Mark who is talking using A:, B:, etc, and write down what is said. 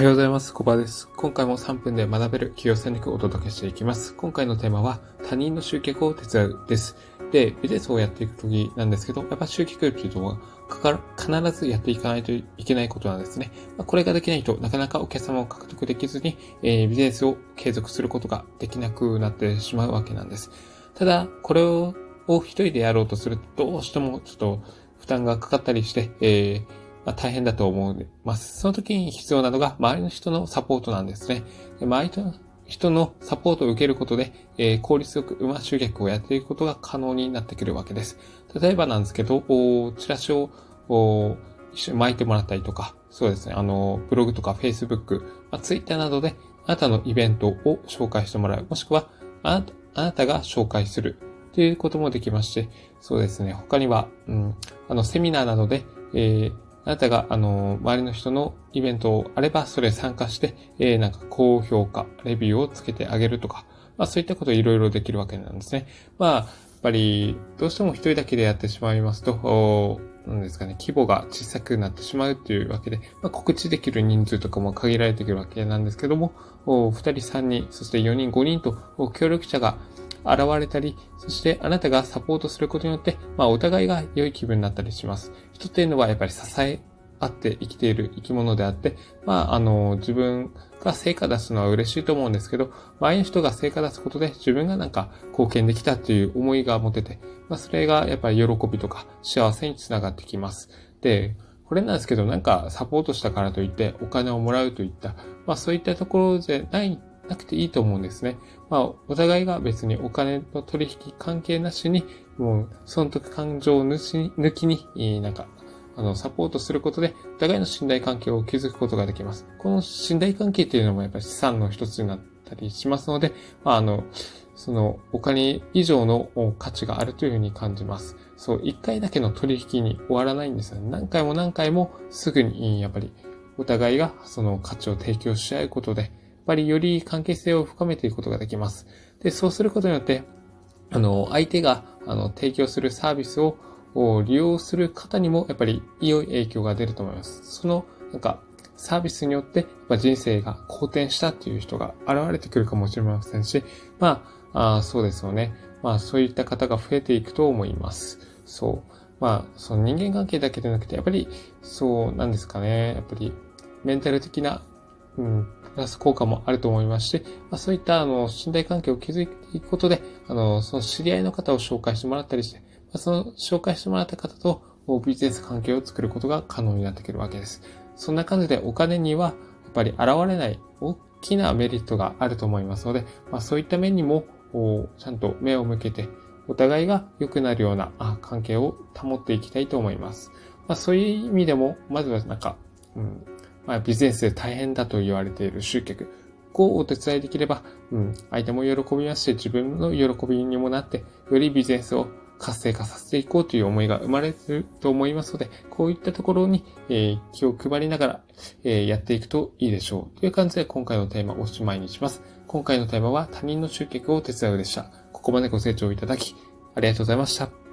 A: はようございます。コバです。今回も3分で学べる企業戦略をお届けしていきます。今回のテーマは他人の集客を手伝うです。で、ビジネスをやっていくときなんですけど、やっぱ集客っていうのは必ずやっていかないといけないことなんですね。ま、これができないとなかなかお客様を獲得できずに、えー、ビジネスを継続することができなくなってしまうわけなんです。ただ、これを一人でやろうとすると、どうしてもちょっと負担がかかったりして、えーまあ、大変だと思います。その時に必要なのが周りの人のサポートなんですね。で周りの人のサポートを受けることで、えー、効率よく馬集客をやっていくことが可能になってくるわけです。例えばなんですけど、おチラシをお一緒に巻いてもらったりとか、そうですね、あの、ブログとか Facebook、まあ、Twitter などであなたのイベントを紹介してもらう。もしくは、あなたが紹介する。ということもできまして、そうですね、他には、うん、あの、セミナーなどで、えー、あなたが、あの、周りの人のイベントをあれば、それ参加して、えー、なんか高評価、レビューをつけてあげるとか、まあそういったこといろいろできるわけなんですね。まあ、やっぱり、どうしても一人だけでやってしまいますと、なんですかね、規模が小さくなってしまうというわけで、まあ、告知できる人数とかも限られてくるわけなんですけども、2人、3人、そして4人、5人と協力者が現れたり、そしてあなたがサポートすることによって、まあお互いが良い気分になったりします。人っていうのはやっぱり支え合って生きている生き物であって、まああの自分が成果出すのは嬉しいと思うんですけど、周りの人が成果出すことで自分がなんか貢献できたっていう思いが持てて、まあそれがやっぱり喜びとか幸せにつながってきます。で、これなんですけど、なんかサポートしたからといってお金をもらうといった、まあそういったところじゃないなくていいと思うんですね。まあ、お互いが別にお金の取引関係なしに、もう、その時感情を抜きに、なんか、あの、サポートすることで、お互いの信頼関係を築くことができます。この信頼関係っていうのもやっぱり資産の一つになったりしますので、まあ、あの、そのお金以上の価値があるというふうに感じます。そう、一回だけの取引に終わらないんですよ。何回も何回もすぐに、やっぱり、お互いがその価値を提供し合うことで、ぱりより関係性を深めていくことができます。で、そうすることによって、あの、相手が、あの、提供するサービスを利用する方にも、やっぱり良い影響が出ると思います。その、なんか、サービスによって、ま人生が好転したっていう人が現れてくるかもしれませんし、まあ、あそうですよね。まあ、そういった方が増えていくと思います。そう。まあ、その人間関係だけでなくて、やっぱり、そうなんですかね。やっぱり、メンタル的な、うん、プラス効果もあると思いますし、まあ、そういったあの信頼関係を築いていくことで、あの、その知り合いの方を紹介してもらったりして、まあ、その紹介してもらった方とビジネス関係を作ることが可能になってくるわけです。そんな感じでお金にはやっぱり現れない大きなメリットがあると思いますので、まあ、そういった面にもちゃんと目を向けて、お互いが良くなるような関係を保っていきたいと思います。まあ、そういう意味でも、まずはなんか、うん、まあ、ビジネスで大変だと言われている集客。こうお手伝いできれば、うん、相手も喜びますし、自分の喜びにもなって、よりビジネスを活性化させていこうという思いが生まれると思いますので、こういったところに、え、気を配りながら、え、やっていくといいでしょう。という感じで今回のテーマをおしまいにします。今回のテーマは他人の集客を手伝うでした。ここまでご清聴いただき、ありがとうございました。